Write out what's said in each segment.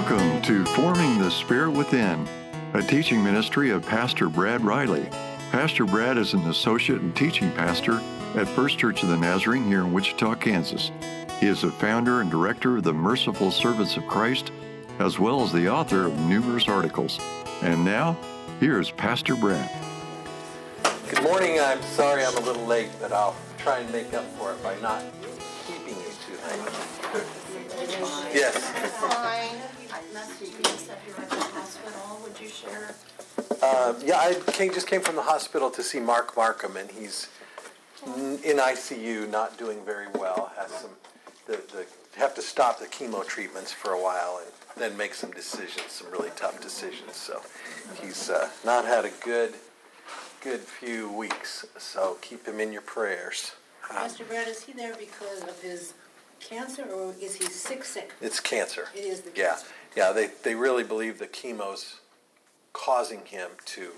Welcome to Forming the Spirit Within, a teaching ministry of Pastor Brad Riley. Pastor Brad is an associate and teaching pastor at First Church of the Nazarene here in Wichita, Kansas. He is the founder and director of the Merciful Servants of Christ, as well as the author of numerous articles. And now, here's Pastor Brad. Good morning. I'm sorry I'm a little late, but I'll try and make up for it by not keeping you too late. Yes. Fine. You said you were at the hospital. Would you share? Uh, yeah, I came, just came from the hospital to see Mark Markham, and he's in ICU, not doing very well. Has some, the, the have to stop the chemo treatments for a while, and then make some decisions, some really tough decisions. So he's uh, not had a good, good few weeks. So keep him in your prayers. Uh, Pastor Brad, is he there because of his cancer or is he sick sick? It's cancer. It is the Yeah, cancer. Yeah. They they really believe the chemo's causing him to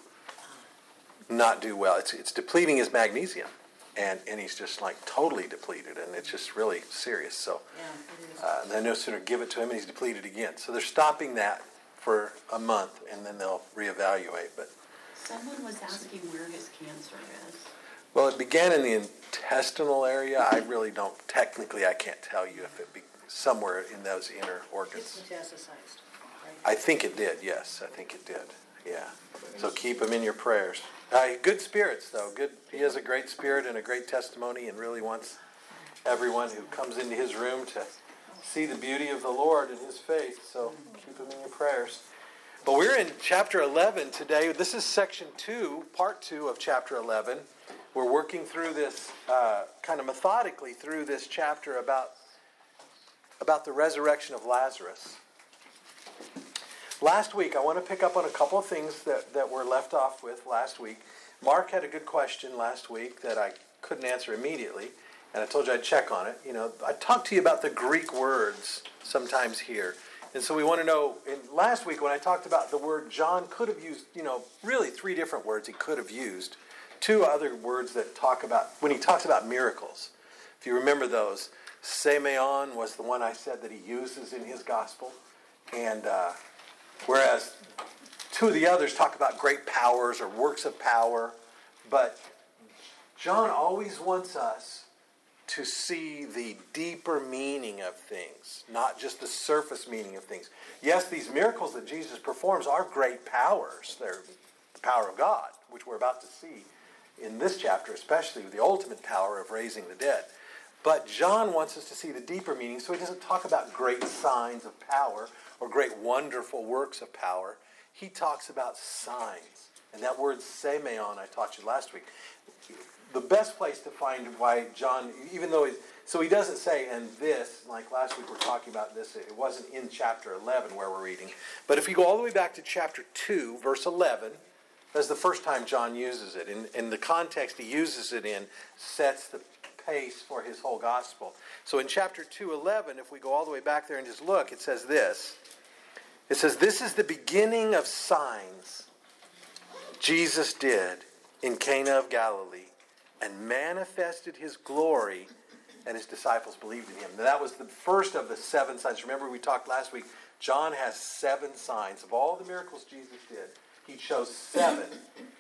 not do well. It's it's depleting his magnesium, and and he's just like totally depleted, and it's just really serious. So, Yeah, it is. uh, then no sooner give it to him, and he's depleted again. So they're stopping that for a month, and then they'll reevaluate. But Someone was asking where his cancer is. well, it began in the intestinal area. I really don't technically. I can't tell you if it be somewhere in those inner It's organs. metastasized, right? I think it did. Yes, I think it did. Yeah. So keep him in your prayers. Uh, good spirits, though. Good. He has a great spirit and a great testimony, and really wants everyone who comes into his room to see the beauty of the Lord in His faith. So keep him in your prayers. But we're in chapter 11 today. This is section two, part two of chapter 11. We're working through this uh, kind of methodically through this chapter about about the resurrection of Lazarus. Last week, I want to pick up on a couple of things that, that were left off with last week. Mark had a good question last week that I couldn't answer immediately, and I told you I'd check on it. You know, I talked to you about the Greek words sometimes here. And so we want to know, in last week when I talked about the word, John could have used, you know, really three different words he could have used. Two other words that talk about, when he talks about miracles. If you remember those, Semeon was the one I said that he uses in his gospel. And uh, whereas two of the others talk about great powers or works of power, but John always wants us to see the deeper meaning of things, not just the surface meaning of things. Yes, these miracles that Jesus performs are great powers. They're the power of God, which we're about to see in this chapter, especially the ultimate power of raising the dead. But John wants us to see the deeper meaning, so he doesn't talk about great signs of power or great wonderful works of power. He talks about signs. And that word semeon I taught you last week. The best place to find why John, even though he, so he doesn't say, and this, like last week we we're talking about this, it wasn't in chapter 11 where we're reading. But if you go all the way back to chapter 2, verse 11, that's the first time John uses it. And, and the context he uses it in sets the pace for his whole gospel. So in chapter 2:11, if we go all the way back there and just look, it says this. It says, This is the beginning of signs Jesus did in Cana of Galilee and manifested his glory, and his disciples believed in him. Now, that was the first of the seven signs. Remember, we talked last week, John has seven signs. Of all the miracles Jesus did, he chose seven,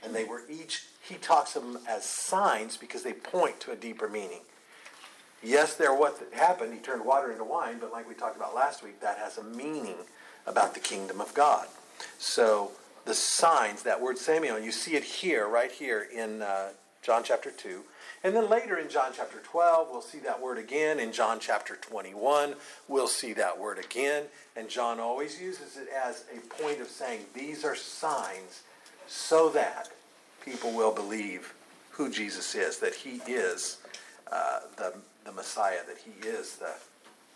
and they were each, he talks of them as signs because they point to a deeper meaning. Yes, they're what happened. He turned water into wine, but like we talked about last week, that has a meaning about the kingdom of God. So the signs, that word semeon, you see it here, right here in uh, John chapter 2. And then later in John chapter 12, we'll see that word again. In John chapter 21, we'll see that word again. And John always uses it as a point of saying, these are signs so that people will believe who Jesus is, that he is uh, the, the Messiah, that he is the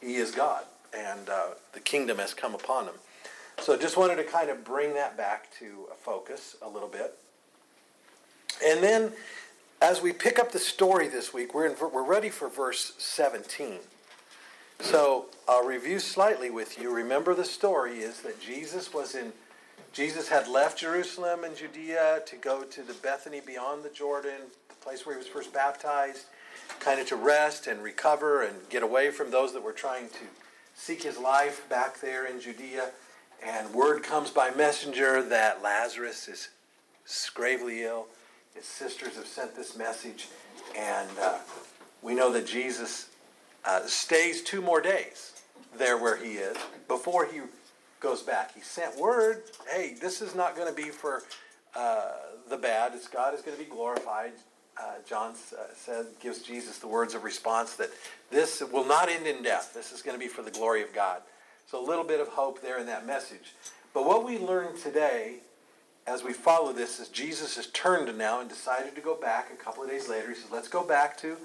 he is God, and uh, the kingdom has come upon him. So just wanted to kind of bring that back to a focus a little bit. And then as we pick up the story this week, we're, in, we're ready for verse 17. So I'll review slightly with you. Remember the story is that Jesus was in Jesus had left Jerusalem and Judea to go to the Bethany beyond the Jordan, the place where he was first baptized, kind of to rest and recover and get away from those that were trying to seek his life back there in Judea. And word comes by messenger that Lazarus is gravely ill. His sisters have sent this message. And uh, we know that Jesus uh, stays two more days there where he is before he goes back. He sent word hey, this is not going to be for uh, the bad, it's God is going to be glorified. Uh, John uh, said, gives Jesus the words of response that this will not end in death. This is going to be for the glory of God. So a little bit of hope there in that message. But what we learn today as we follow this is Jesus has turned now and decided to go back a couple of days later. He says, let's go back to,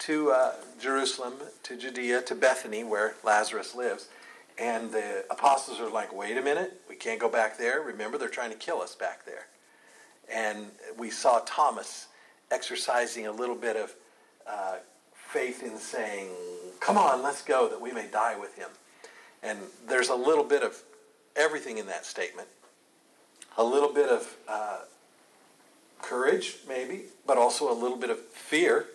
to uh, Jerusalem, to Judea, to Bethany, where Lazarus lives. And the apostles are like, wait a minute, we can't go back there. Remember, they're trying to kill us back there. And we saw Thomas exercising a little bit of uh, faith in saying, come on, let's go, that we may die with him. And there's a little bit of everything in that statement. A little bit of uh, courage, maybe, but also a little bit of fear,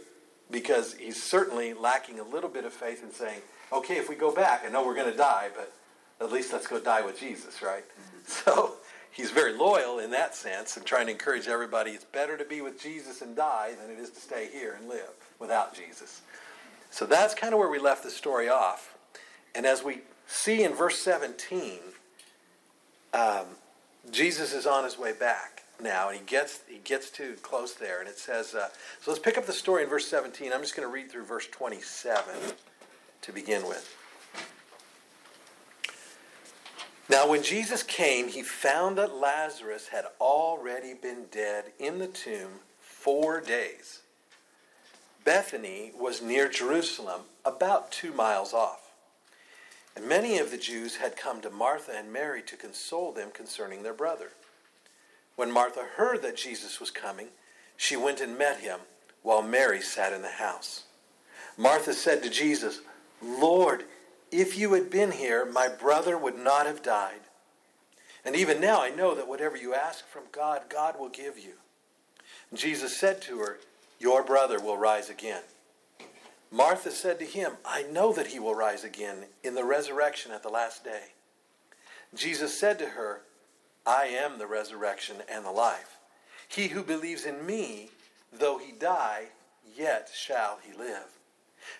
because he's certainly lacking a little bit of faith in saying, okay, if we go back, I know we're going to die, but at least let's go die with Jesus, right? Mm-hmm. So he's very loyal in that sense and trying to encourage everybody it's better to be with Jesus and die than it is to stay here and live without Jesus. So that's kind of where we left the story off. And as we see in verse 17, um, Jesus is on his way back now, and he gets he gets to close there, and it says. Uh, so let's pick up the story in verse 17. I'm just going to read through verse 27 to begin with. Now, when Jesus came, he found that Lazarus had already been dead in the tomb four days. Bethany was near Jerusalem, about two miles off. And many of the Jews had come to Martha and Mary to console them concerning their brother. When Martha heard that Jesus was coming, she went and met him, while Mary sat in the house. Martha said to Jesus, Lord, if you had been here, my brother would not have died. And even now I know that whatever you ask from God, God will give you. And Jesus said to her, Your brother will rise again. Martha said to him, I know that he will rise again in the resurrection at the last day. Jesus said to her, I am the resurrection and the life. He who believes in me, though he die, yet shall he live.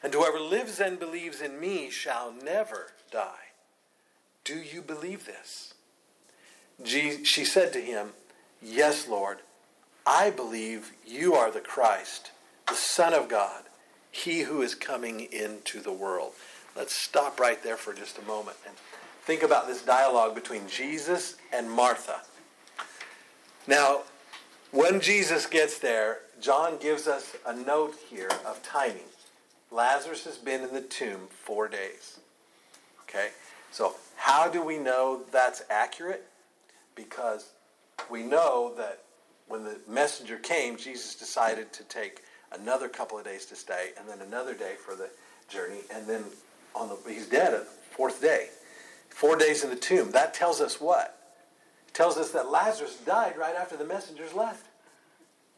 And whoever lives and believes in me shall never die. Do you believe this? She said to him, Yes, Lord, I believe you are the Christ, the Son of God, he who is coming into the world. Let's stop right there for just a moment and think about this dialogue between Jesus and Martha. Now, when Jesus gets there, John gives us a note here of timing. Lazarus has been in the tomb four days. Okay? So, how do we know that's accurate? Because we know that when the messenger came, Jesus decided to take another couple of days to stay, and then another day for the journey, and then on the he's dead at the fourth day. Four days in the tomb. That tells us what? It tells us that Lazarus died right after the messengers left.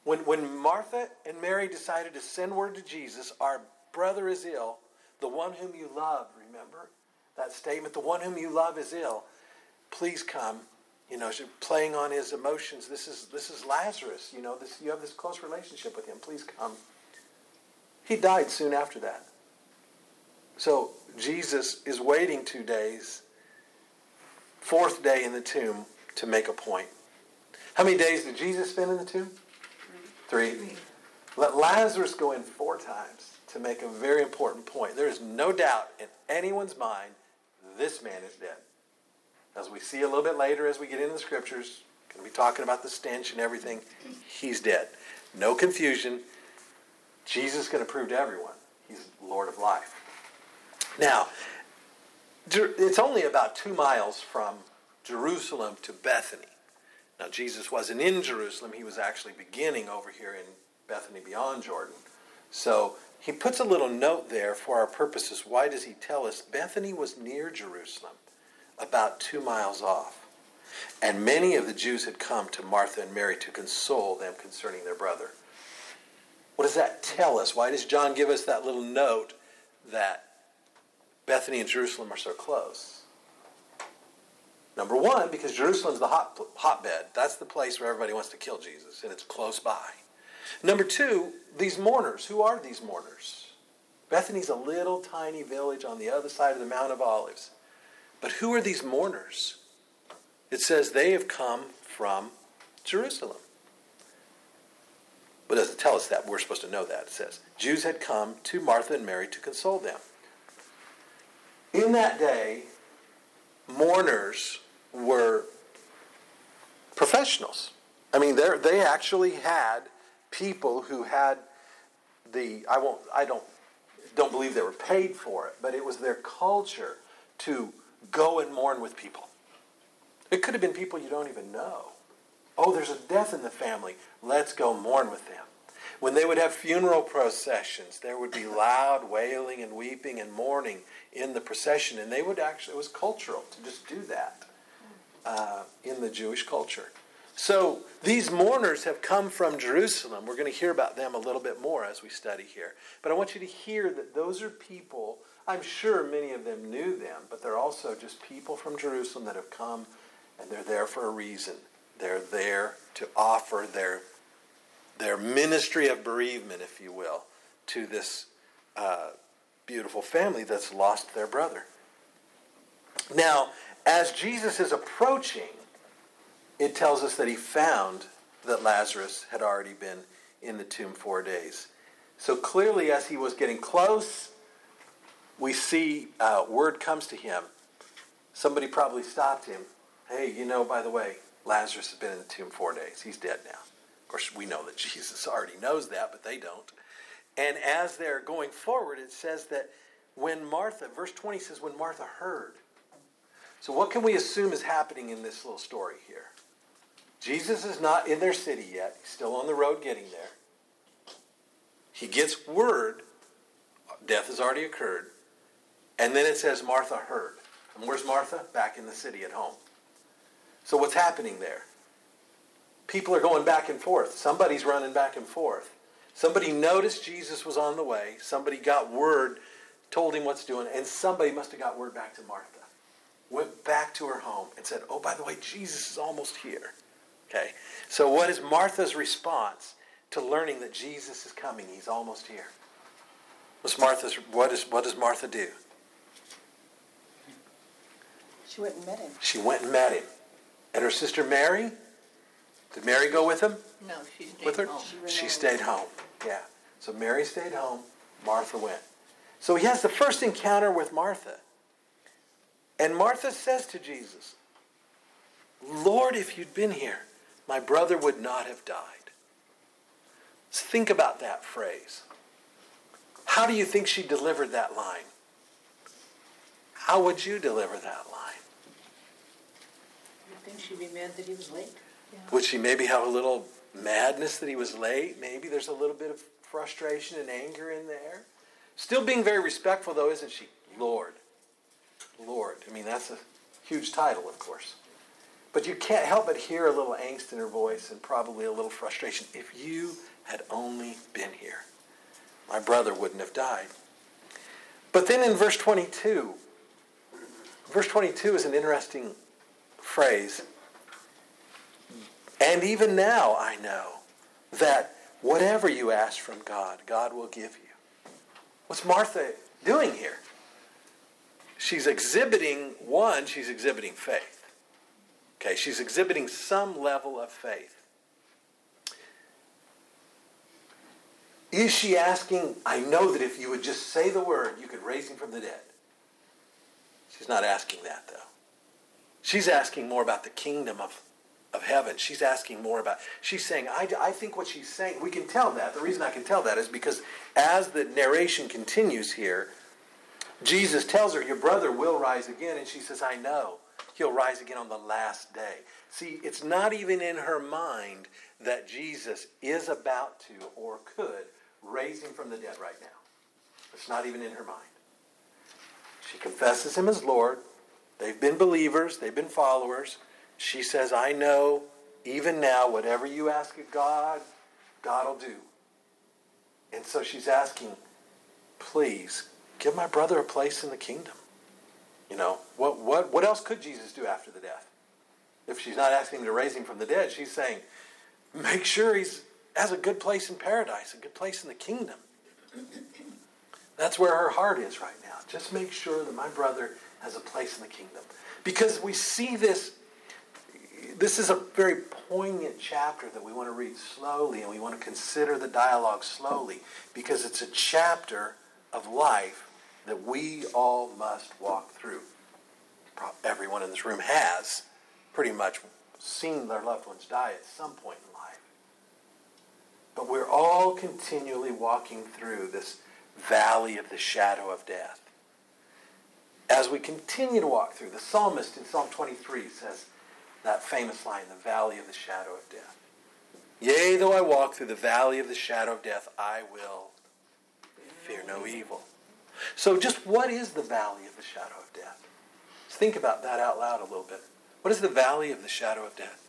When, when Martha and Mary decided to send word to Jesus, our brother is ill, the one whom you love, remember that statement, the one whom you love is ill, please come. You know, playing on his emotions. This is this is Lazarus. You know, this you have this close relationship with him. Please come. He died soon after that. So Jesus is waiting two days, fourth day in the tomb, to make a point. How many days did Jesus spend in the tomb? Three. Three. Let Lazarus go in four times to make a very important point. There is no doubt in anyone's mind this man is dead. As we see a little bit later as we get into the scriptures, going to be talking about the stench and everything, he's dead. No confusion. Jesus is going to prove to everyone he's Lord of life. Now, it's only about two miles from Jerusalem to Bethany. Now, Jesus wasn't in Jerusalem, he was actually beginning over here in Bethany beyond Jordan. So he puts a little note there for our purposes. Why does he tell us? Bethany was near Jerusalem, about two miles off. And many of the Jews had come to Martha and Mary to console them concerning their brother. What does that tell us? Why does John give us that little note that Bethany and Jerusalem are so close? Number one, because Jerusalem's the hot, hotbed. That's the place where everybody wants to kill Jesus, and it's close by. Number two, these mourners. Who are these mourners? Bethany's a little tiny village on the other side of the Mount of Olives. But who are these mourners? It says they have come from Jerusalem. But it doesn't tell us that. We're supposed to know that. It says Jews had come to Martha and Mary to console them. In that day, mourners were professionals. I mean, they actually had people who had the I won't I don't don't believe they were paid for it, but it was their culture to go and mourn with people. It could have been people you don't even know. Oh, there's a death in the family. Let's go mourn with them. When they would have funeral processions, there would be loud wailing and weeping and mourning in the procession, and they would actually, it was cultural to just do that uh, in the Jewish culture. So these mourners have come from Jerusalem. We're going to hear about them a little bit more as we study here. But I want you to hear that those are people, I'm sure many of them knew them, but they're also just people from Jerusalem that have come and they're there for a reason. They're there to offer their, their ministry of bereavement, if you will, to this uh, beautiful family that's lost their brother. Now, as Jesus is approaching, it tells us that he found that Lazarus had already been in the tomb four days. So clearly, as he was getting close, we see uh, word comes to him. Somebody probably stopped him. Hey, you know, by the way, Lazarus has been in the tomb four days. He's dead now. Of course, we know that Jesus already knows that, but they don't. And as they're going forward, it says that when Martha, verse 20 says, when Martha heard. So, what can we assume is happening in this little story here? Jesus is not in their city yet. He's still on the road getting there. He gets word death has already occurred. And then it says Martha heard. And where's Martha? Back in the city at home. So what's happening there? People are going back and forth. Somebody's running back and forth. Somebody noticed Jesus was on the way. Somebody got word, told him what's doing, and somebody must have got word back to Martha. Went back to her home and said, Oh, by the way, Jesus is almost here. Okay. So what is Martha's response to learning that Jesus is coming? He's almost here. What's Martha's what is what does Martha do? She went and met him. She went and met him. And her sister Mary? Did Mary go with him? No, she stayed with her? home. She, she stayed home. Yeah. So Mary stayed home. Martha went. So he has the first encounter with Martha. And Martha says to Jesus, Lord, if you'd been here, my brother would not have died. Let's think about that phrase. How do you think she delivered that line? How would you deliver that line? You think she'd be mad that he was late? Would she maybe have a little madness that he was late? Maybe there's a little bit of frustration and anger in there. Still being very respectful, though, isn't she? Lord. Lord. I mean, that's a huge title, of course. But you can't help but hear a little angst in her voice and probably a little frustration. If you had only been here, my brother wouldn't have died. But then in verse 22, verse 22 is an interesting phrase. And even now I know that whatever you ask from God, God will give you. What's Martha doing here? She's exhibiting, one, she's exhibiting faith. Okay, she's exhibiting some level of faith. Is she asking, I know that if you would just say the word, you could raise him from the dead? She's not asking that, though. She's asking more about the kingdom of, of heaven. She's asking more about, she's saying, I, I think what she's saying, we can tell that. The reason I can tell that is because as the narration continues here, Jesus tells her, Your brother will rise again. And she says, I know he'll rise again on the last day. See, it's not even in her mind that Jesus is about to or could raise him from the dead right now. It's not even in her mind. She confesses him as Lord. They've been believers, they've been followers. She says, I know even now, whatever you ask of God, God will do. And so she's asking, please give my brother a place in the kingdom. You know, what, what, what else could Jesus do after the death? If she's not asking him to raise him from the dead, she's saying, make sure he has a good place in paradise, a good place in the kingdom. That's where her heart is right now. Just make sure that my brother has a place in the kingdom. Because we see this, this is a very poignant chapter that we want to read slowly and we want to consider the dialogue slowly because it's a chapter of life that we all must walk through. Everyone in this room has pretty much seen their loved ones die at some point in life. But we're all continually walking through this valley of the shadow of death. As we continue to walk through, the psalmist in Psalm 23 says that famous line, the valley of the shadow of death. Yea, though I walk through the valley of the shadow of death, I will fear no evil. So just what is the valley of the shadow of death? Let's think about that out loud a little bit. What is the valley of the shadow of death?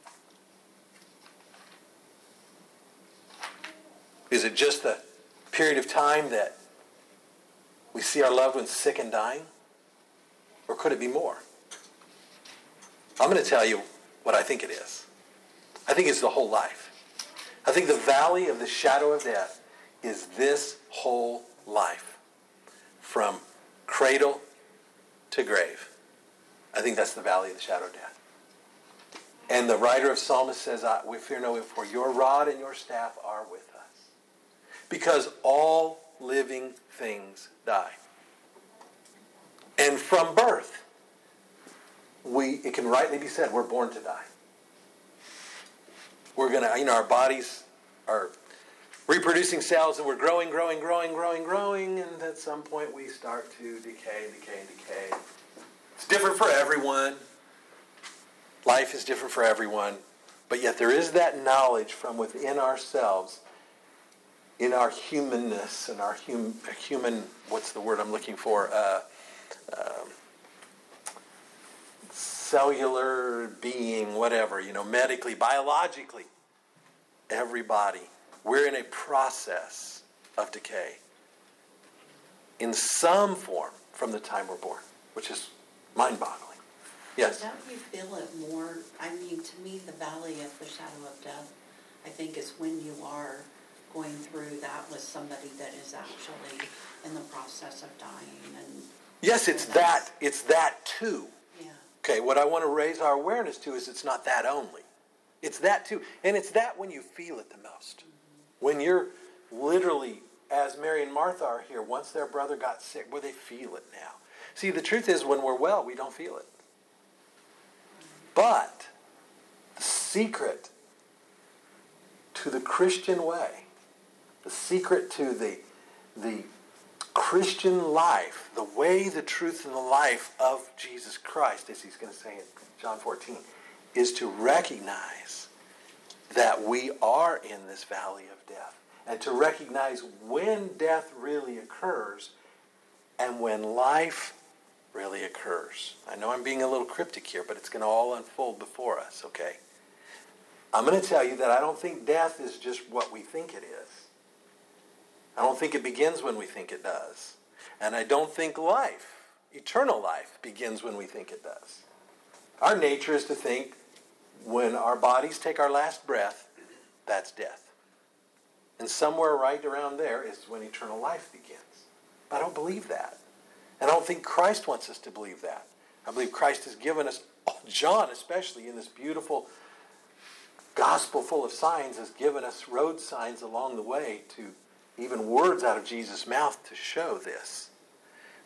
Is it just the period of time that we see our loved ones sick and dying? Or could it be more? I'm going to tell you what I think it is. I think it's the whole life. I think the valley of the shadow of death is this whole life from cradle to grave. I think that's the valley of the shadow of death. And the writer of Psalmist says, We fear no evil, for your rod and your staff are with us. Because all living things die. And from birth, we it can rightly be said we're born to die. We're gonna, you know, our bodies are reproducing cells and we're growing, growing, growing, growing, growing, and at some point we start to decay, decay, decay. It's different for everyone. Life is different for everyone. But yet there is that knowledge from within ourselves, in our humanness and our hum, human, what's the word I'm looking for? Uh, uh, cellular being, whatever, you know, medically, biologically, everybody, we're in a process of decay in some form from the time we're born, which is mind boggling. Yes? Don't you feel it more? I mean, to me, the valley of the shadow of death, I think, is when you are going through that with somebody that is actually in the process of dying and Yes, it's that. It's that too. yeah. Okay, what I want to raise our awareness to is it's not that only. It's that too. And it's that when you feel it the most. Mm-hmm. When you're literally, as Mary and Martha are here, once their brother got sick, where they feel it now. See, the truth is, when we're well, we don't feel it. But the secret to the Christian way, the secret to the, the Christian life, the way, the truth, and the life of Jesus Christ, as he's going to say in John 14, is to recognize that we are in this valley of death and to recognize when death really occurs and when life really occurs. I know I'm being a little cryptic here, but it's going to all unfold before us, okay? I'm going to tell you that I don't think death is just what we think it is. I don't think it begins when we think it does. And I don't think life, eternal life, begins when we think it does. Our nature is to think when our bodies take our last breath, that's death. And somewhere right around there is when eternal life begins. But I don't believe that. And I don't think Christ wants us to believe that. I believe Christ has given us, John especially, in this beautiful gospel full of signs, has given us road signs along the way to even words out of Jesus' mouth to show this.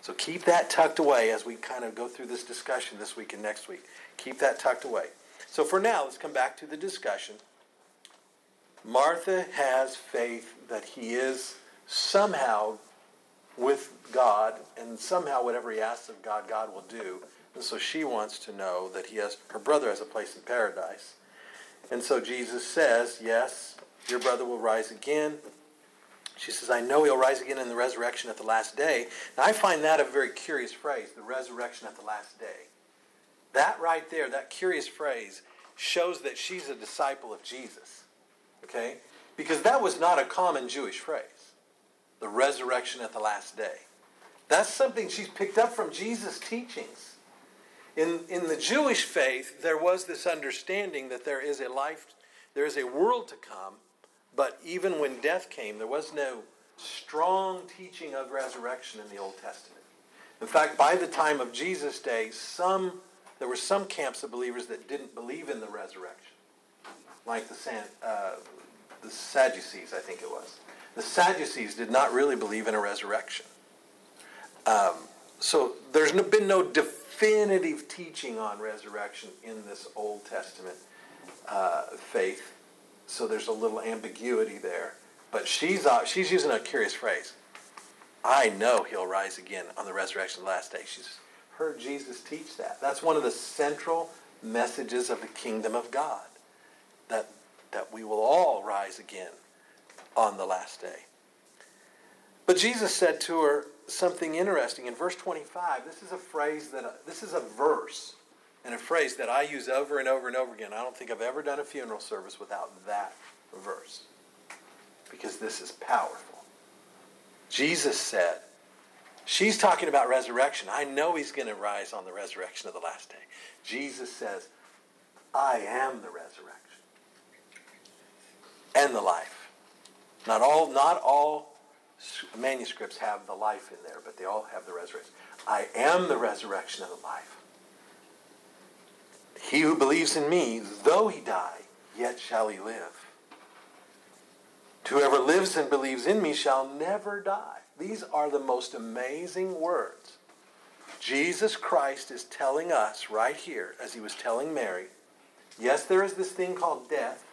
So keep that tucked away as we kind of go through this discussion this week and next week. Keep that tucked away. So for now, let's come back to the discussion. Martha has faith that he is somehow with God, and somehow whatever he asks of God, God will do. And so she wants to know that he has her brother has a place in paradise. And so Jesus says, Yes, your brother will rise again. She says, I know he'll rise again in the resurrection at the last day. Now, I find that a very curious phrase, the resurrection at the last day. That right there, that curious phrase, shows that she's a disciple of Jesus. Okay? Because that was not a common Jewish phrase, the resurrection at the last day. That's something she's picked up from Jesus' teachings. In, in the Jewish faith, there was this understanding that there is a life, there is a world to come, but even when death came, there was no strong teaching of resurrection in the Old Testament. In fact, by the time of Jesus' day, some there were some camps of believers that didn't believe in the resurrection, like the, uh, the Sadducees, I think it was. The Sadducees did not really believe in a resurrection. Um, so there's been no definitive teaching on resurrection in this Old Testament uh, faith. So there's a little ambiguity there. But she's, uh, she's using a curious phrase. I know he'll rise again on the resurrection of the last day. She's heard Jesus teach that. That's one of the central messages of the kingdom of God. That, that we will all rise again on the last day. But Jesus said to her something interesting in verse 25. This is a phrase that, this is a verse and a phrase that I use over and over and over again. I don't think I've ever done a funeral service without that verse because this is powerful. Jesus said, She's talking about resurrection. I know he's going to rise on the resurrection of the last day. Jesus says, I am the resurrection and the life. Not all, not all manuscripts have the life in there, but they all have the resurrection. I am the resurrection and the life. He who believes in me, though he die, yet shall he live. Whoever lives and believes in me shall never die. These are the most amazing words. Jesus Christ is telling us right here, as he was telling Mary, yes, there is this thing called death,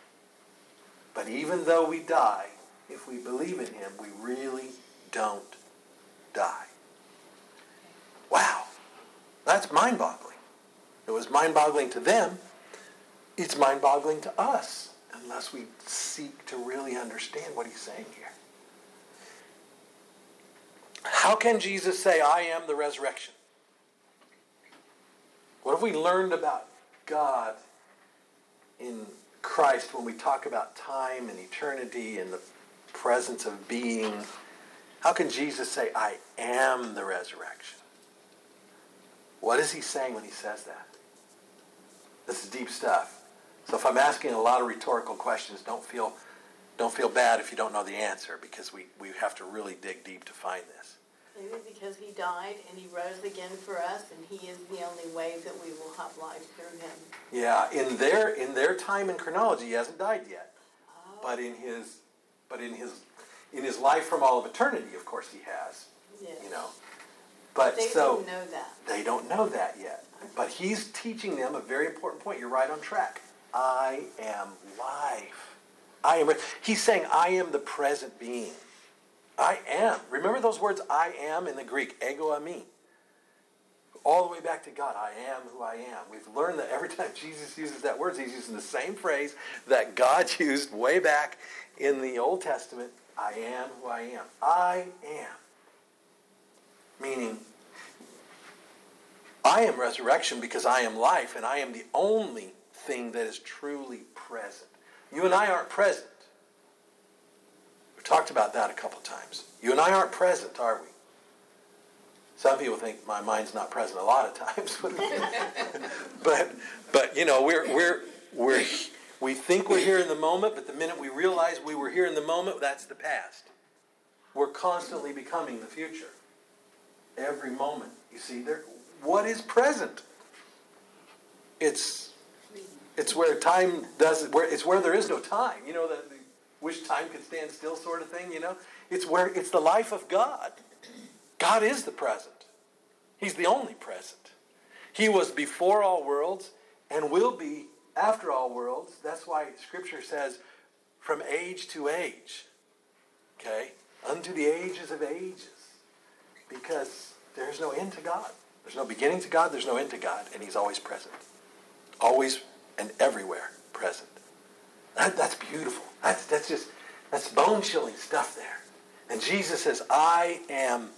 but even though we die, if we believe in him, we really don't die. Wow. That's mind boggling. It was mind boggling to them. It's mind boggling to us unless we seek to really understand what he's saying here. How can Jesus say, I am the resurrection? What have we learned about God in Christ when we talk about time and eternity and the presence of being? How can Jesus say, I am the resurrection? What is he saying when he says that? This is deep stuff. So if I'm asking a lot of rhetorical questions, don't feel, don't feel bad if you don't know the answer because we, we have to really dig deep to find this. Maybe because he died and he rose again for us and he is the only way that we will have life through him. Yeah, in their in their time and chronology, he hasn't died yet. Oh. But in his but in his in his life from all of eternity, of course he has. Yes. You know. But they so don't know that. They don't know that yet. But he's teaching them a very important point. You're right on track. I am life. I am. He's saying, I am the present being. I am. Remember those words, I am, in the Greek, ego eimi. All the way back to God, I am who I am. We've learned that every time Jesus uses that word, he's using the same phrase that God used way back in the Old Testament. I am who I am. I am. Meaning, I am resurrection because I am life, and I am the only thing that is truly present. You and I aren't present. We've talked about that a couple times. You and I aren't present, are we? Some people think my mind's not present a lot of times, but but you know we're we're we're we think we're here in the moment, but the minute we realize we were here in the moment, that's the past. We're constantly becoming the future. Every moment, you see, there. What is present? It's it's where time does where it's where there is no time. You know, the, the wish time could stand still sort of thing. You know, it's where it's the life of God. God is the present. He's the only present. He was before all worlds and will be after all worlds. That's why Scripture says, from age to age. Okay, unto the ages of ages, because there's no end to God. There's no beginning to God. There's no end to God, and He's always present. Always and everywhere present. That, that's beautiful. That's, that's just, that's bone chilling stuff there. And Jesus says, I am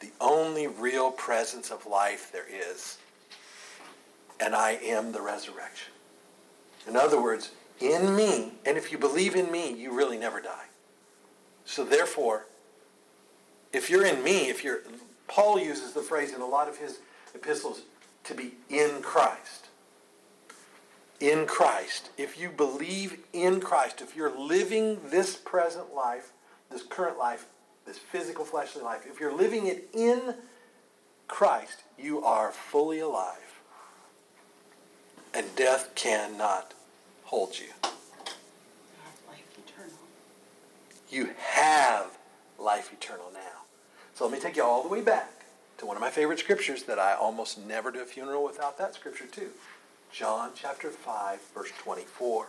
the only real presence of life there is. And I am the resurrection. In other words, in me, and if you believe in me, you really never die. So therefore, if you're in me, if you're Paul uses the phrase in a lot of his epistles to be in Christ. In Christ. If you believe in Christ, if you're living this present life, this current life, this physical fleshly life, if you're living it in Christ, you are fully alive. And death cannot hold you. You have life eternal now. So let me take you all the way back to one of my favorite scriptures that I almost never do a funeral without that scripture too. John chapter 5, verse 24.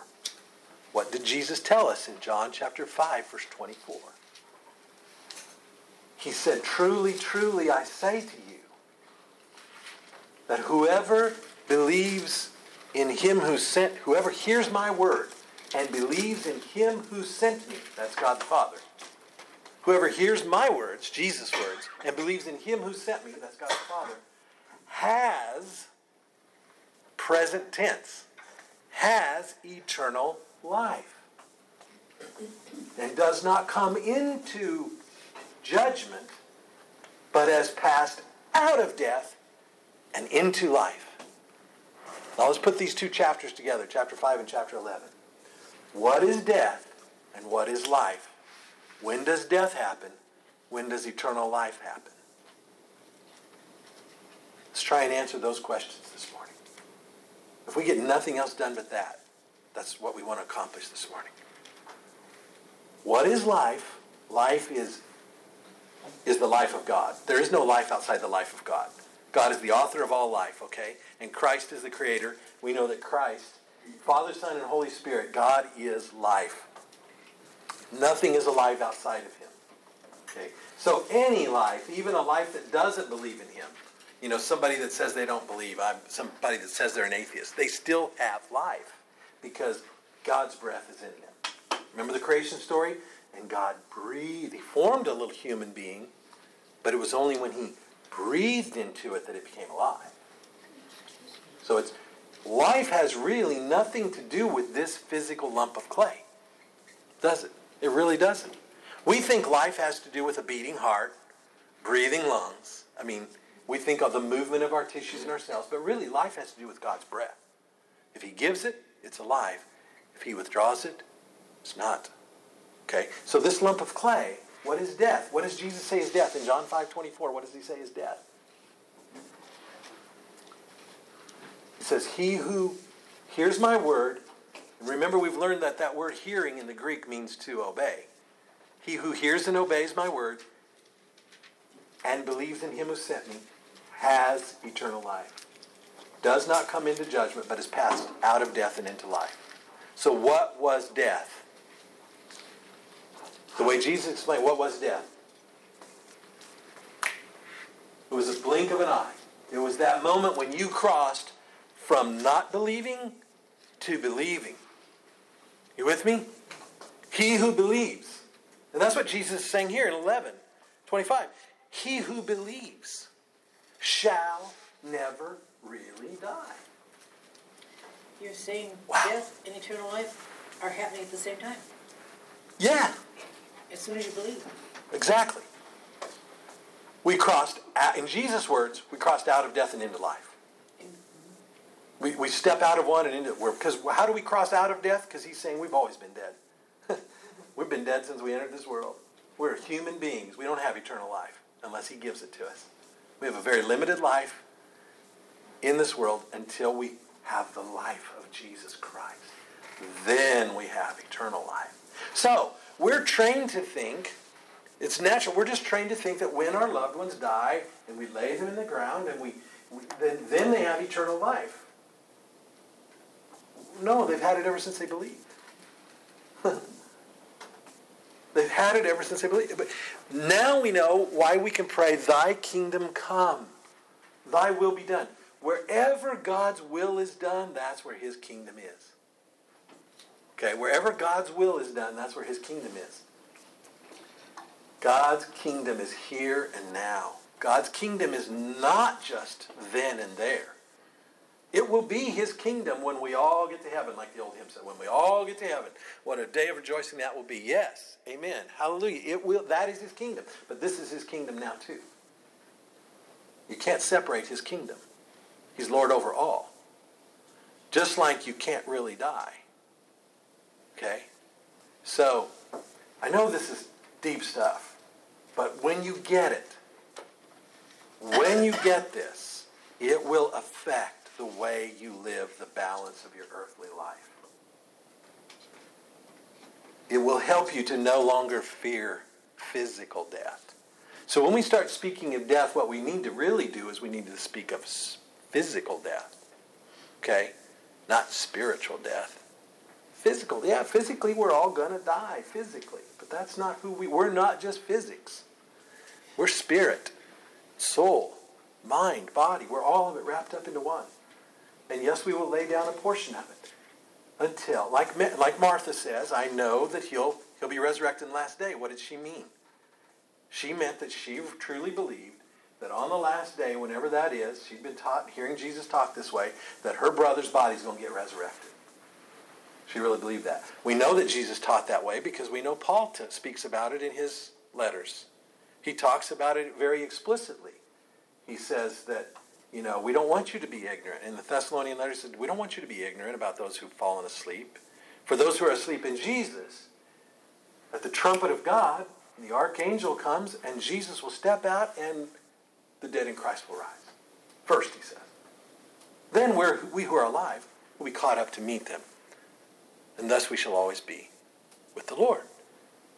What did Jesus tell us in John chapter 5, verse 24? He said, Truly, truly, I say to you, that whoever believes in him who sent, whoever hears my word and believes in him who sent me, that's God the Father, whoever hears my words, Jesus' words, and believes in him who sent me, that's God the Father, has, present tense, has eternal life and does not come into judgment, but has passed out of death and into life. Now let's put these two chapters together, chapter 5 and chapter 11. What is death and what is life? When does death happen? When does eternal life happen? Let's try and answer those questions this morning. If we get nothing else done but that, that's what we want to accomplish this morning. What is life? Life is, is the life of God. There is no life outside the life of God. God is the author of all life, okay? And Christ is the creator. We know that Christ, Father, Son, and Holy Spirit, God is life. Nothing is alive outside of him. Okay? So any life, even a life that doesn't believe in him, you know, somebody that says they don't believe, I'm somebody that says they're an atheist, they still have life because God's breath is in them. Remember the creation story? And God breathed, he formed a little human being, but it was only when he breathed into it that it became alive. So it's life has really nothing to do with this physical lump of clay. Does it? It really doesn't. We think life has to do with a beating heart, breathing lungs. I mean, we think of the movement of our tissues and our cells, but really life has to do with God's breath. If he gives it, it's alive. If he withdraws it, it's not. Okay? So this lump of clay, what is death? What does Jesus say is death? In John 5 24, what does he say is death? He says, He who hears my word, remember we've learned that that word hearing in the Greek means to obey. He who hears and obeys my word and believes in him who sent me has eternal life. Does not come into judgment, but is passed out of death and into life. So what was death? The way Jesus explained, what was death? It was a blink of an eye. It was that moment when you crossed from not believing to believing. You with me? He who believes. And that's what Jesus is saying here in 11, 25. He who believes shall never really die. You're saying Wow. death and eternal life are happening at the same time, Yeah, as soon as you believe. exactly. We crossed, out, in Jesus' words, we crossed out of death and into life. We, we step out of one and into it. because how do we cross out of death? Because he's saying we've always been dead. we've been dead since we entered this world. We're human beings. We don't have eternal life unless he gives it to us. We have a very limited life in this world until we have the life of Jesus Christ. Then we have eternal life. So we're trained to think it's natural. We're just trained to think that when our loved ones die and we lay them in the ground and we, we then, then they have eternal life. No, they've had it ever since they believed. they've had it ever since they believed. But now we know why we can pray, Thy kingdom come, Thy will be done. Wherever God's will is done, that's where His kingdom is. Okay, wherever God's will is done, that's where His kingdom is. God's kingdom is here and now. God's kingdom is not just then and there. It will be his kingdom when we all get to heaven, like the old hymn said. When we all get to heaven, what a day of rejoicing that will be. Yes, amen, hallelujah. It will. That is his kingdom. But this is his kingdom now too. You can't separate his kingdom. He's Lord over all. Just like you can't really die. Okay? So, I know this is deep stuff, but when you get it, when you get this, it will affect the way you live the balance of your earthly life. It will help you to no longer fear physical death. So when we start speaking of death, what we need to really do is we need to speak of physical death. Okay? Not spiritual death. Physical. Yeah, physically we're all going to die physically. But that's not who we we're not just physics. We're spirit, soul, mind, body. We're all of it wrapped up into one. And yes, we will lay down a portion of it until like like Martha says, I know that he'll he'll be resurrected in the last day. What did she mean? She meant that she truly believed that on the last day, whenever that is, she'd been taught, hearing Jesus talk this way, that her brother's body is going to get resurrected. She really believed that. We know that Jesus taught that way because we know Paul t- speaks about it in his letters. He talks about it very explicitly. He says that, you know, we don't want you to be ignorant. In the Thessalonian letter said, we don't want you to be ignorant about those who've fallen asleep. For those who are asleep in Jesus, at the trumpet of God, the archangel comes and Jesus will step out and the dead in Christ will rise. First, he says. Then we're, we who are alive will be caught up to meet them. And thus we shall always be with the Lord.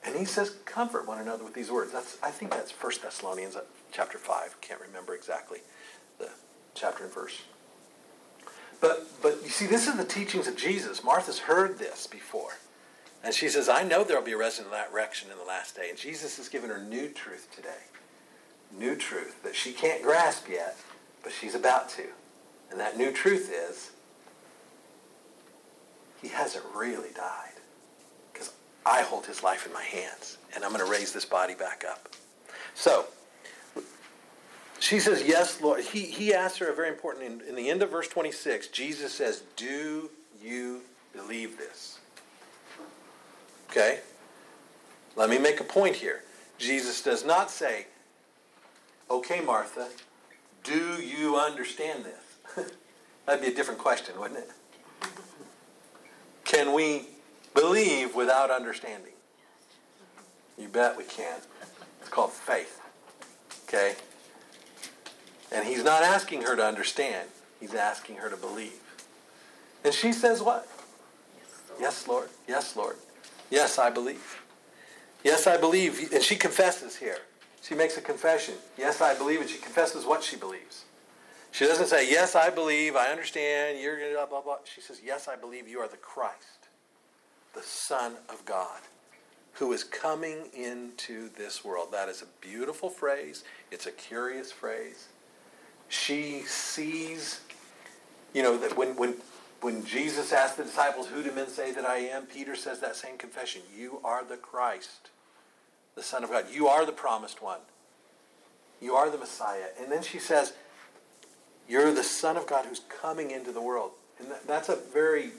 And he says, comfort one another with these words. That's, I think that's 1 Thessalonians chapter 5. Can't remember exactly the chapter and verse. But, but you see, this is the teachings of Jesus. Martha's heard this before. And she says, I know there will be a resurrection in the last day. And Jesus has given her new truth today. New truth that she can't grasp yet, but she's about to. And that new truth is, he hasn't really died. Because I hold his life in my hands. And I'm going to raise this body back up. So, she says, yes, Lord. He, he asks her a very important, in, in the end of verse 26, Jesus says, do you believe this? Okay? Let me make a point here. Jesus does not say, okay, Martha, do you understand this? That'd be a different question, wouldn't it? Can we believe without understanding? You bet we can. It's called faith. Okay? And he's not asking her to understand. He's asking her to believe. And she says what? Yes, Lord. Yes, Lord. Yes, I believe. Yes, I believe. And she confesses here. She makes a confession. Yes, I believe. And she confesses what she believes. She doesn't say, Yes, I believe. I understand. You're going to blah, blah, blah. She says, Yes, I believe you are the Christ, the Son of God, who is coming into this world. That is a beautiful phrase. It's a curious phrase. She sees, you know, that when, when when Jesus asked the disciples, Who do men say that I am? Peter says that same confession. You are the Christ, the Son of God. You are the promised one. You are the Messiah. And then she says, You're the Son of God who's coming into the world. And that's a very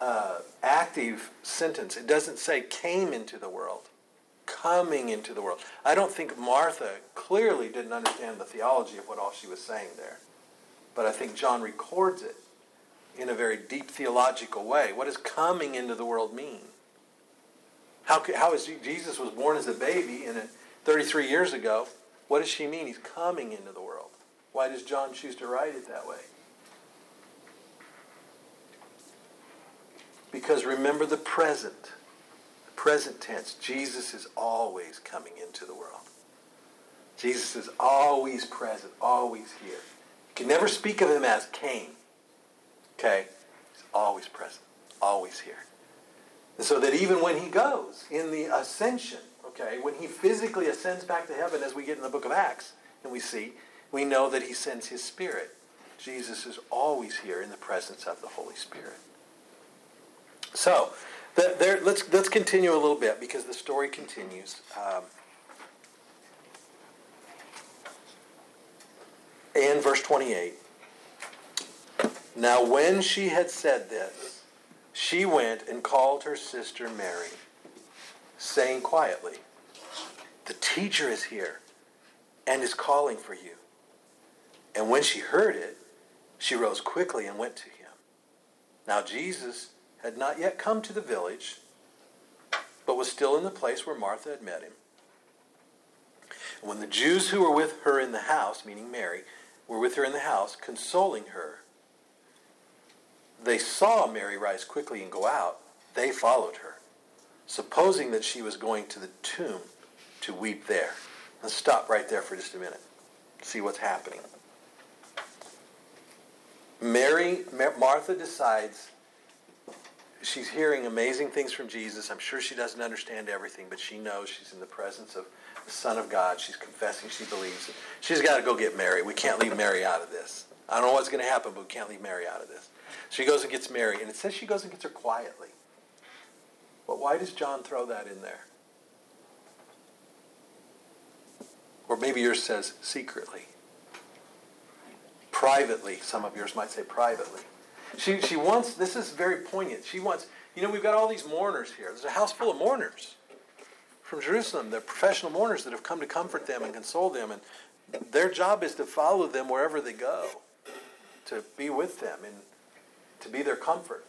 uh, active sentence. It doesn't say came into the world, coming into the world. I don't think Martha clearly didn't understand the theology of what all she was saying there. But I think John records it in a very deep theological way. What does coming into the world mean? How, how is Jesus was born as a baby and 33 years ago? What does she mean? He's coming into the world. Why does John choose to write it that way? Because remember the present, present tense. Jesus is always coming into the world. Jesus is always present, always here. You can never speak of him as came. Okay? He's always present, always here. And so that even when he goes in the ascension, okay, when he physically ascends back to heaven, as we get in the book of Acts, and we see, we know that he sends his spirit. Jesus is always here in the presence of the Holy Spirit. So, there, let's, let's continue a little bit because the story continues. Um, and verse 28. Now, when she had said this, she went and called her sister Mary, saying quietly, The teacher is here and is calling for you. And when she heard it, she rose quickly and went to him. Now Jesus had not yet come to the village, but was still in the place where Martha had met him. And when the Jews who were with her in the house, meaning Mary, were with her in the house, consoling her, they saw Mary rise quickly and go out. They followed her, supposing that she was going to the tomb to weep there. Let's stop right there for just a minute. See what's happening. Mary, Martha decides she's hearing amazing things from Jesus. I'm sure she doesn't understand everything, but she knows she's in the presence of the Son of God. She's confessing she believes. She's got to go get Mary. We can't leave Mary out of this. I don't know what's going to happen, but we can't leave Mary out of this. She goes and gets Mary, and it says she goes and gets her quietly. But why does John throw that in there? Or maybe yours says secretly. Privately, some of yours might say privately. She, she wants, this is very poignant. She wants, you know, we've got all these mourners here. There's a house full of mourners from Jerusalem. They're professional mourners that have come to comfort them and console them. And their job is to follow them wherever they go, to be with them and to be their comfort.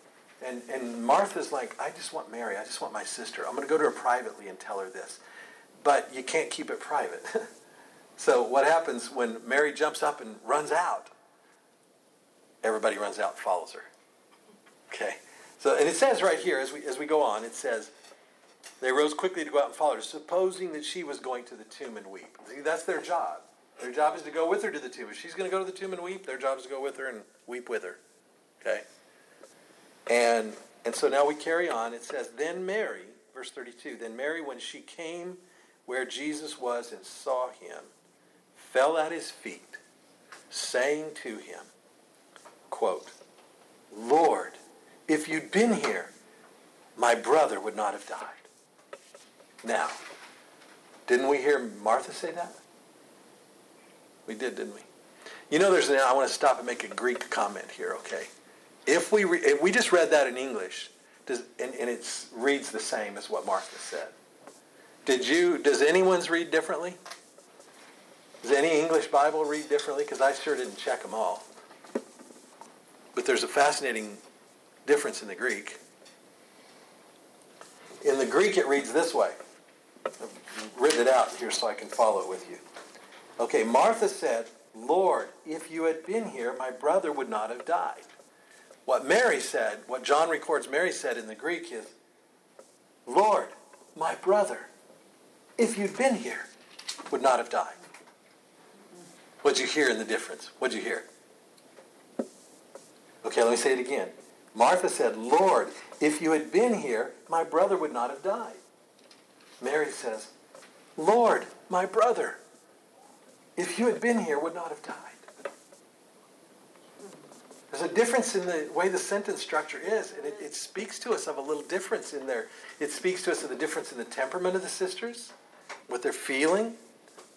And, and Martha's like, I just want Mary. I just want my sister. I'm going to go to her privately and tell her this. But you can't keep it private. so what happens when Mary jumps up and runs out? Everybody runs out and follows her. Okay. So, and it says right here, as we, as we go on, it says, they rose quickly to go out and follow her, supposing that she was going to the tomb and weep. See, that's their job. Their job is to go with her to the tomb. If she's going to go to the tomb and weep, their job is to go with her and weep with her. Okay? And, and so now we carry on. It says, Then Mary, verse 32, then Mary, when she came where Jesus was and saw him, fell at his feet, saying to him, quote, Lord, if you'd been here, my brother would not have died. Now, didn't we hear Martha say that? We did, didn't we? You know, there's. An, I want to stop and make a Greek comment here. Okay, if we re, if we just read that in English, does and, and it reads the same as what Martha said. Did you? Does anyone's read differently? Does any English Bible read differently? Because I sure didn't check them all. But there's a fascinating difference in the Greek. In the Greek, it reads this way. I've written it out here so I can follow it with you. Okay, Martha said, Lord, if you had been here, my brother would not have died. What Mary said, what John records Mary said in the Greek is, Lord, my brother, if you'd been here, would not have died. What'd you hear in the difference? What'd you hear? Okay, let me say it again. Martha said, Lord, if you had been here, my brother would not have died. Mary says, Lord, my brother, if you had been here, would not have died. There's a difference in the way the sentence structure is, and it, it, speaks to us of a little difference in there. It speaks to us of the difference in the temperament of the sisters, what they're feeling.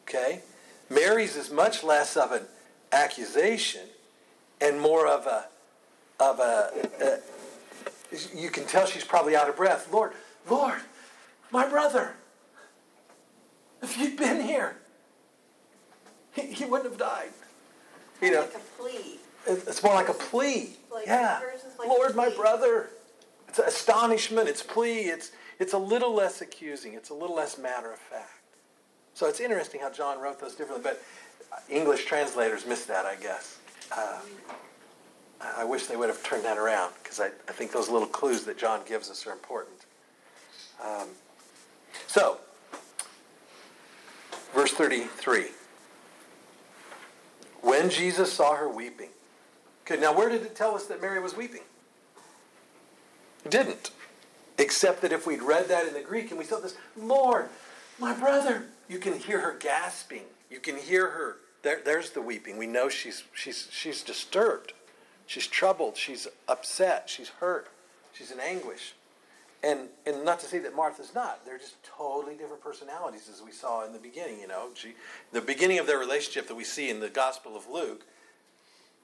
Okay? Mary's is much less of an accusation and more of a of a, a you can tell she's probably out of breath. Lord, Lord, my brother, if you'd been here, he, he wouldn't have died. You know, like a plea. It's more like a plea. Like yeah. Like Lord, my brother. It's astonishment. It's plea. It's it's a little less accusing. It's a little less matter of fact. So it's interesting how John wrote those differently, but English translators missed that, I guess. Uh, I wish they would have turned that around because I, I think those little clues that John gives us are important. Um, so, verse 33. When Jesus saw her weeping. Okay, now where did it tell us that Mary was weeping? It didn't. Except that if we'd read that in the Greek and we saw this, Lord, my brother, you can hear her gasping. You can hear her. There, there's the weeping. We know she's, she's, she's disturbed. She's troubled. She's upset. She's hurt. She's in anguish. And, and not to say that Martha's not. They're just totally different personalities, as we saw in the beginning. You know, she, the beginning of their relationship that we see in the Gospel of Luke.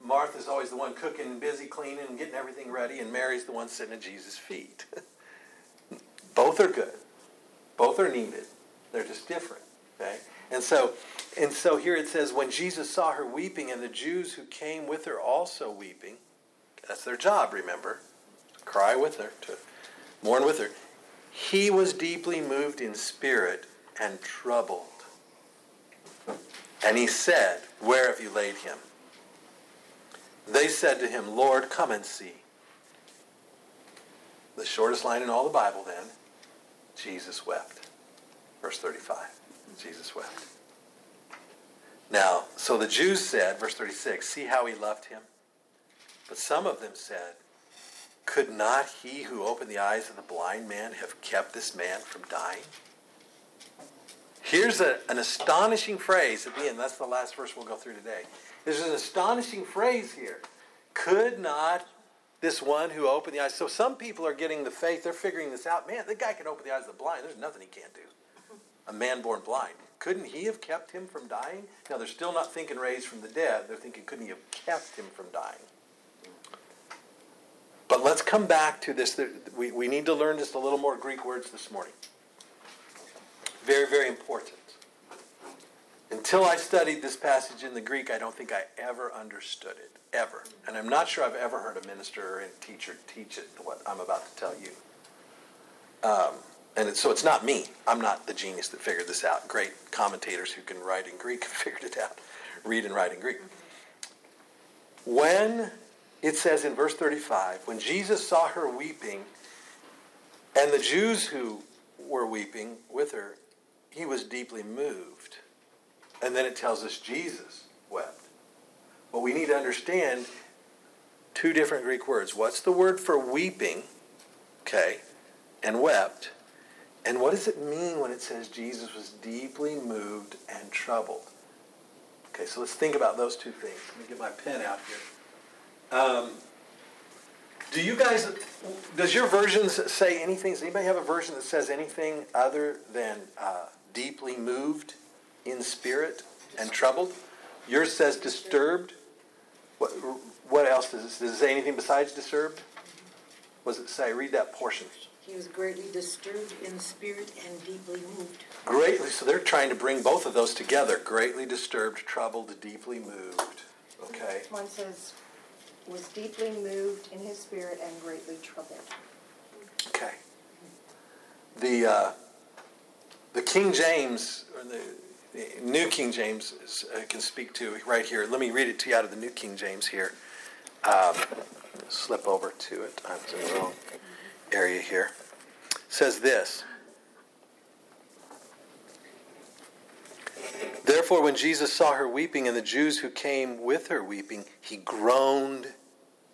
Martha's always the one cooking, busy cleaning, and getting everything ready, and Mary's the one sitting at Jesus' feet. Both are good. Both are needed. They're just different. Okay? And so, and so here it says, when Jesus saw her weeping, and the Jews who came with her also weeping, that's their job, remember, to cry with her, to mourn with her. He was deeply moved in spirit and troubled. And he said, Where have you laid him? They said to him, Lord, come and see. The shortest line in all the Bible then, Jesus wept. Verse 35. Jesus wept. Now, so the Jews said, verse 36, see how he loved him? But some of them said, could not he who opened the eyes of the blind man have kept this man from dying? Here's a, an astonishing phrase at the end. That's the last verse we'll go through today. There's an astonishing phrase here. Could not this one who opened the eyes. So some people are getting the faith, they're figuring this out. Man, the guy can open the eyes of the blind. There's nothing he can't do. A man born blind. Couldn't he have kept him from dying? Now, they're still not thinking raised from the dead. They're thinking, couldn't he have kept him from dying? But let's come back to this. We, we need to learn just a little more Greek words this morning. Very, very important. Until I studied this passage in the Greek, I don't think I ever understood it. Ever. And I'm not sure I've ever heard a minister or a teacher teach it what I'm about to tell you. Um, and so it's not me. I'm not the genius that figured this out. Great commentators who can write in Greek figured it out, read and write in Greek. When it says in verse 35, when Jesus saw her weeping, and the Jews who were weeping with her, he was deeply moved. And then it tells us Jesus wept. Well, we need to understand two different Greek words. What's the word for weeping? Okay, and wept. And what does it mean when it says Jesus was deeply moved and troubled? Okay, so let's think about those two things. Let me get my pen out here. Um, do you guys, does your versions say anything? Does anybody have a version that says anything other than uh, deeply moved in spirit and troubled? Yours says disturbed. What, what else does it, does it say anything besides disturbed? What does it say? Read that portion. He was greatly disturbed in spirit and deeply moved. Greatly, so they're trying to bring both of those together. Greatly disturbed, troubled, deeply moved. Okay. One says, was deeply moved in his spirit and greatly troubled. Okay. The uh, the King James or the, the New King James is, uh, can speak to right here. Let me read it to you out of the New King James here. Um, slip over to it. I was in the wrong area here. Says this. Therefore, when Jesus saw her weeping and the Jews who came with her weeping, he groaned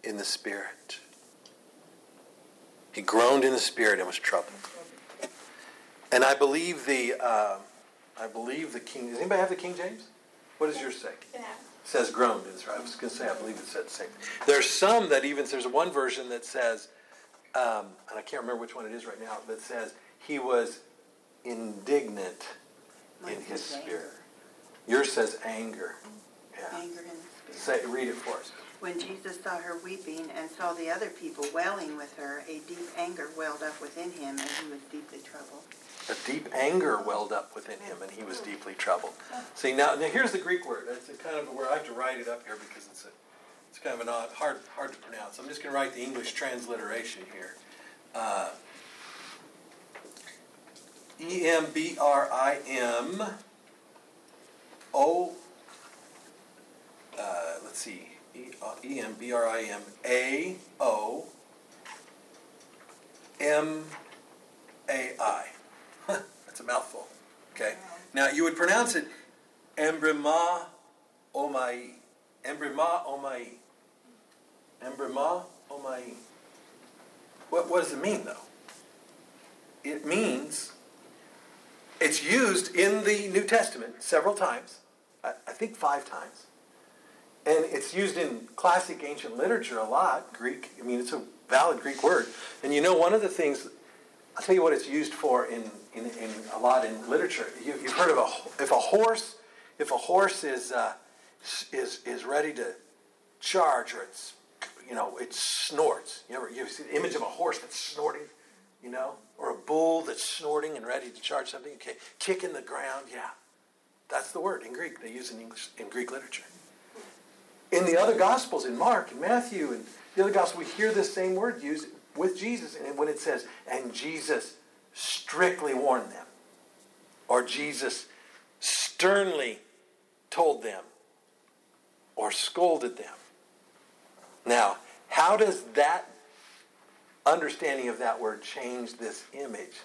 in the spirit. He groaned in the spirit and was troubled. And I believe the, uh, I believe the King. Does anybody have the King James? What does yours say? Yeah. It says groaned. I was going to say I believe it said the same. There's some that even there's one version that says, um, and I can't remember which one it is right now, that says he was indignant in his spirit. Yours says anger. Yeah. Anger in the spirit. Say, read it for us. When Jesus saw her weeping and saw the other people wailing with her, a deep anger welled up within him, and he was deeply troubled. A deep anger welled up within him, and he was deeply troubled. See now, now here's the Greek word. It's a kind of where I have to write it up here because it's a, it's kind of an odd, hard, hard to pronounce. I'm just going to write the English transliteration here. Uh, E M B R I M O. Uh, let's see. E M B R I M A O M A I. That's a mouthful. Okay. Now you would pronounce it embrima omai. Embrima omai. Embrima omai. What, what does it mean though? It means it's used in the New Testament several times. I, I think five times. And it's used in classic ancient literature a lot, Greek. I mean, it's a valid Greek word. And you know, one of the things, I'll tell you what it's used for in, in, in a lot in literature. You, you've heard of a, if a horse, if a horse is, uh, is, is ready to charge or it's, you know, it snorts. You ever, you see the image of a horse that's snorting, you know, or a bull that's snorting and ready to charge something? Okay, kicking the ground, yeah. That's the word in Greek they use in English in Greek literature. In the other Gospels, in Mark and Matthew and the other Gospels, we hear this same word used with Jesus, and when it says, "And Jesus strictly warned them," or Jesus sternly told them, or scolded them. Now, how does that understanding of that word change this image?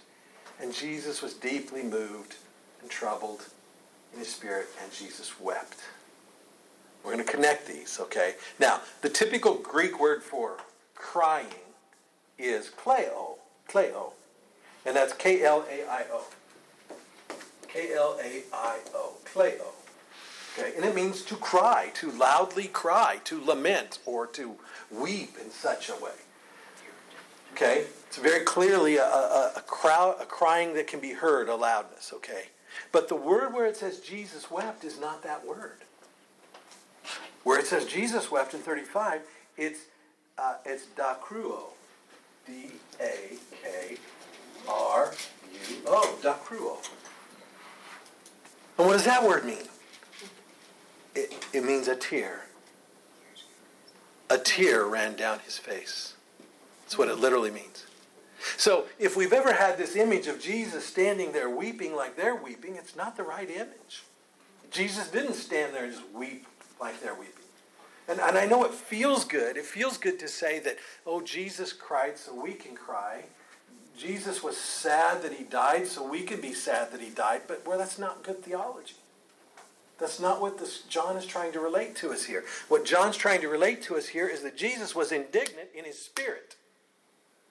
And Jesus was deeply moved and troubled in his spirit, and Jesus wept. We're going to connect these, okay? Now, the typical Greek word for crying is kleo, kleo, and that's K L A I O. K L A I O, kleo. Okay, and it means to cry, to loudly cry, to lament, or to weep in such a way. Okay, it's very clearly a, a, a, crowd, a crying that can be heard, a loudness. Okay, but the word where it says Jesus wept is not that word. Where it says Jesus wept in 35, it's uh, it's dakruo, D A K R U O, dakruo. And what does that word mean? It, it means a tear. A tear ran down his face. That's what it literally means. So if we've ever had this image of Jesus standing there weeping like they're weeping, it's not the right image. Jesus didn't stand there and just weep like they're weeping. And, and I know it feels good. It feels good to say that, oh, Jesus cried so we can cry. Jesus was sad that he died so we can be sad that he died. But well, that's not good theology. That's not what this, John is trying to relate to us here. What John's trying to relate to us here is that Jesus was indignant in his spirit.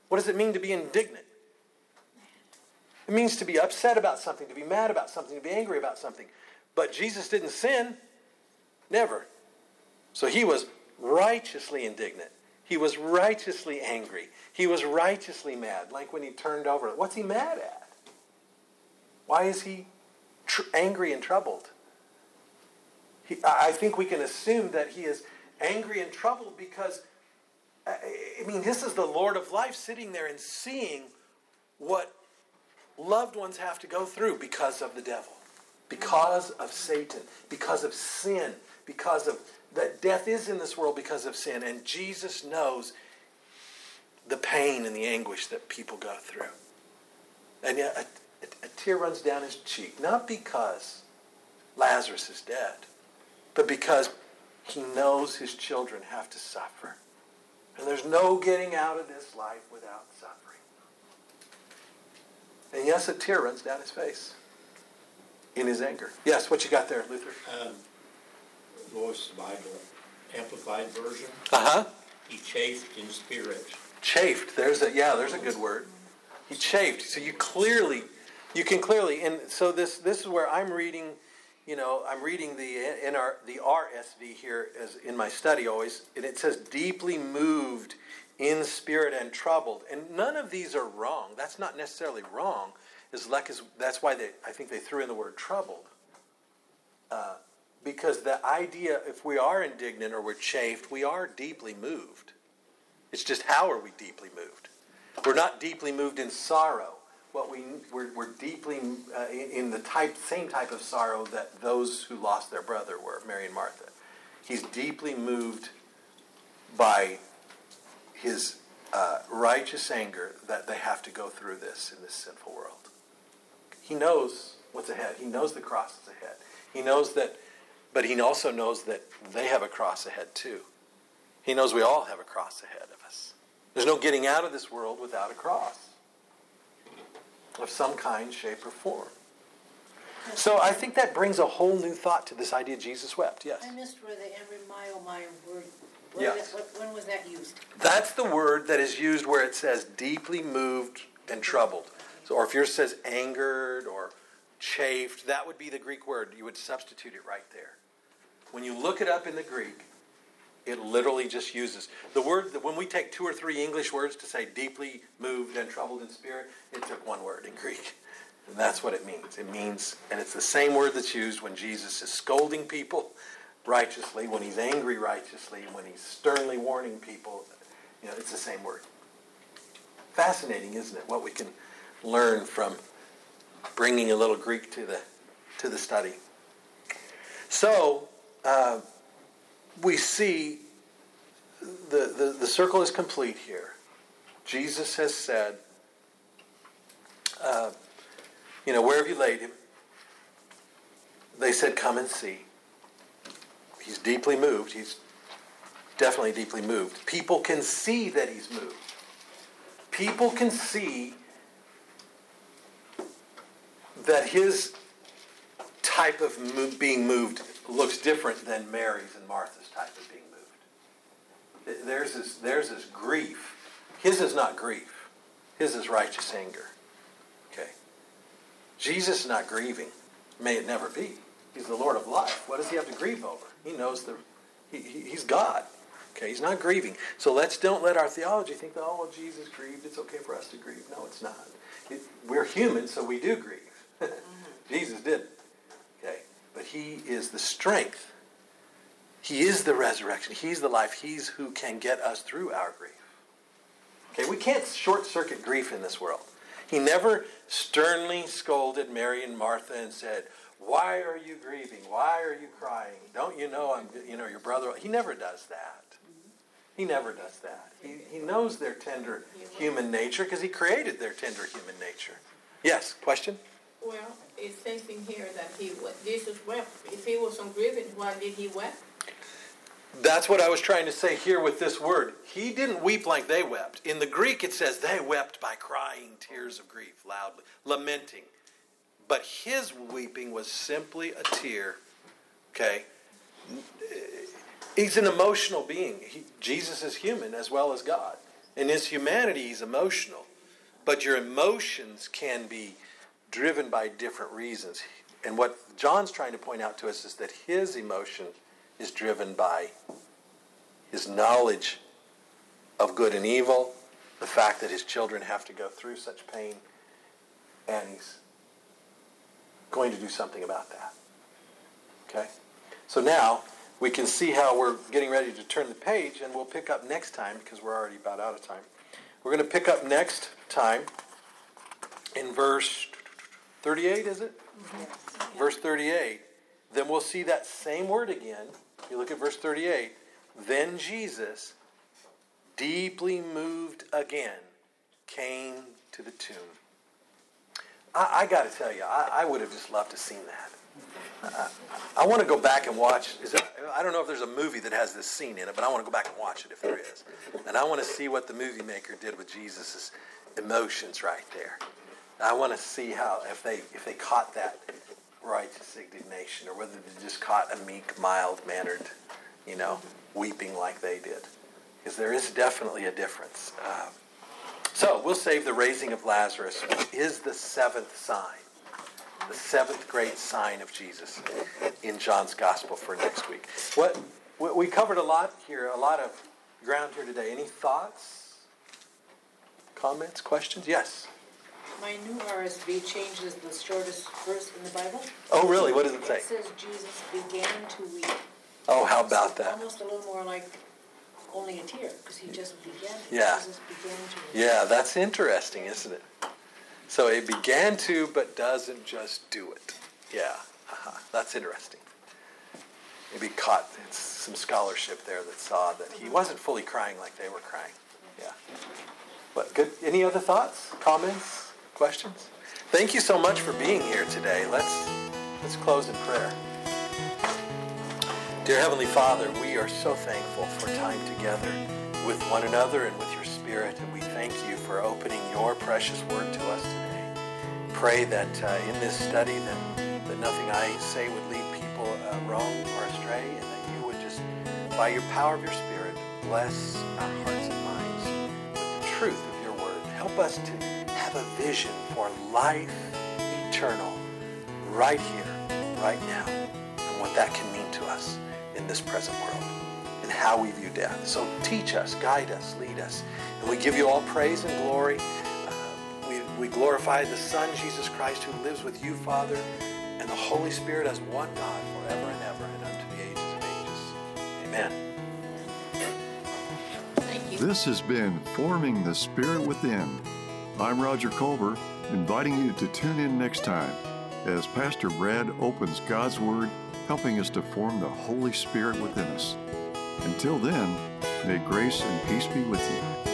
What does it mean to be indignant? It means to be upset about something, to be mad about something, to be angry about something. But Jesus didn't sin. Never. So he was righteously indignant. He was righteously angry. He was righteously mad, like when he turned over. What's he mad at? Why is he tr- angry and troubled? He, I think we can assume that he is angry and troubled because, I mean, this is the Lord of life sitting there and seeing what loved ones have to go through because of the devil, because of Satan, because of sin, because of that death is in this world because of sin. And Jesus knows the pain and the anguish that people go through. And yet a, a, a tear runs down his cheek, not because Lazarus is dead but because he knows his children have to suffer. And there's no getting out of this life without suffering. And yes, a tear runs down his face in his anger. Yes, what you got there, Luther? Um, Lois Bible, Amplified Version. Uh huh. He chafed in spirit. Chafed. There's a yeah. There's a good word. He chafed. So you clearly, you can clearly, and so this this is where I'm reading you know, I'm reading the in our the RSV here as in my study always, and it says deeply moved in spirit and troubled. And none of these are wrong. That's not necessarily wrong. Is like is that's why they I think they threw in the word troubled. Uh, because the idea, if we are indignant or we're chafed, we are deeply moved. It's just how are we deeply moved? We're not deeply moved in sorrow what we we're, we're deeply uh, in the type same type of sorrow that those who lost their brother were Mary and Martha. He's deeply moved by his uh, righteous anger that they have to go through this in this sinful world. He knows what's ahead. He knows the cross is ahead. He knows that, but he also knows that they have a cross ahead too. He knows we all have a cross ahead of us. There's no getting out of this world without a cross of some kind, shape, or form. So I think that brings a whole new thought to this idea Jesus wept. Yes. I missed where the Meyer word, yes. when was that used? That's the word that is used where it says deeply moved and troubled. So, or if yours says angered or chafed, that would be the Greek word. You would substitute it right there. When you look it up in the Greek, it literally just uses the word that when we take two or three English words to say deeply moved and troubled in spirit, it took one word in Greek. And that's what it means. It means, and it's the same word that's used when Jesus is scolding people righteously, when he's angry righteously, when he's sternly warning people. You know, it's the same word. Fascinating, isn't it? What we can learn from bringing a little Greek to the to the study. So uh, we see the, the, the circle is complete here. Jesus has said, uh, you know, where have you laid him? They said, come and see. He's deeply moved. He's definitely deeply moved. People can see that he's moved. People can see that his type of being moved looks different than Mary's and Martha's There's this, there's this grief. His is not grief. His is righteous anger. Okay. Jesus is not grieving. May it never be. He's the Lord of life. What does he have to grieve over? He knows the, he, he, he's God. Okay, he's not grieving. So let's don't let our theology think that, oh, well, Jesus grieved. It's okay for us to grieve. No, it's not. It, we're human, so we do grieve. Mm-hmm. Jesus didn't. Okay, but he is the strength. He is the resurrection. He's the life. He's who can get us through our grief. Okay, we can't short circuit grief in this world. He never sternly scolded Mary and Martha and said, "Why are you grieving? Why are you crying? Don't you know I'm, you know, your brother?" He never does that. He never does that. He, he knows their tender human nature because he created their tender human nature. Yes, question? Well, it says in here that he, Jesus wept. If he was on grieving, why did he wept? That's what I was trying to say here with this word. He didn't weep like they wept. In the Greek, it says they wept by crying tears of grief loudly, lamenting. But his weeping was simply a tear. Okay? He's an emotional being. He, Jesus is human as well as God. In his humanity, he's emotional. But your emotions can be driven by different reasons. And what John's trying to point out to us is that his emotion is driven by his knowledge of good and evil, the fact that his children have to go through such pain, and he's going to do something about that. Okay? So now we can see how we're getting ready to turn the page, and we'll pick up next time because we're already about out of time. We're going to pick up next time in verse 38, is it? Verse 38. Then we'll see that same word again. You look at verse 38. Then Jesus, deeply moved again, came to the tomb. I, I got to tell you, I, I would have just loved to have seen that. I, I want to go back and watch. It, I don't know if there's a movie that has this scene in it, but I want to go back and watch it if there is. And I want to see what the movie maker did with Jesus' emotions right there. I want to see how if they if they caught that righteous indignation or whether they just caught a meek, mild mannered, you know, weeping like they did. Because there is definitely a difference. Uh, so we'll save the raising of Lazarus, which is the seventh sign, the seventh great sign of Jesus in John's Gospel for next week. What we- we covered a lot here, a lot of ground here today. Any thoughts, comments, questions? Yes. My new RSV changes the shortest verse in the Bible. Oh, really? What does it say? It says Jesus began to weep. Oh, how about So that? Almost a little more like only a tear, because he just began. Yeah. Jesus began to weep. Yeah, that's interesting, isn't it? So it began to, but doesn't just do it. Yeah, uh-huh. that's interesting. Maybe caught some scholarship there that saw that he wasn't fully crying like they were crying. Yeah. But good. Any other thoughts, comments, questions? Thank you so much for being here today. Let's let's close in prayer. Dear Heavenly Father, we are so thankful for time together with one another and with your Spirit, and we thank you for opening your precious word to us today. Pray that uh, in this study that, that nothing I say would lead people uh, wrong or astray, and that you would just, by your power of your Spirit, bless our hearts and minds with the truth of your word. Help us to have a vision for life eternal right here, right now, and what that can mean to us in this present world and how we view death. So teach us, guide us, lead us. And we give you all praise and glory. Uh, we, we glorify the Son, Jesus Christ, who lives with you, Father, and the Holy Spirit as one God forever and ever and unto the ages of ages. Amen. Thank you. This has been Forming the Spirit Within. I'm Roger Culver, inviting you to tune in next time as Pastor Brad opens God's Word helping us to form the Holy Spirit within us. Until then, may grace and peace be with you.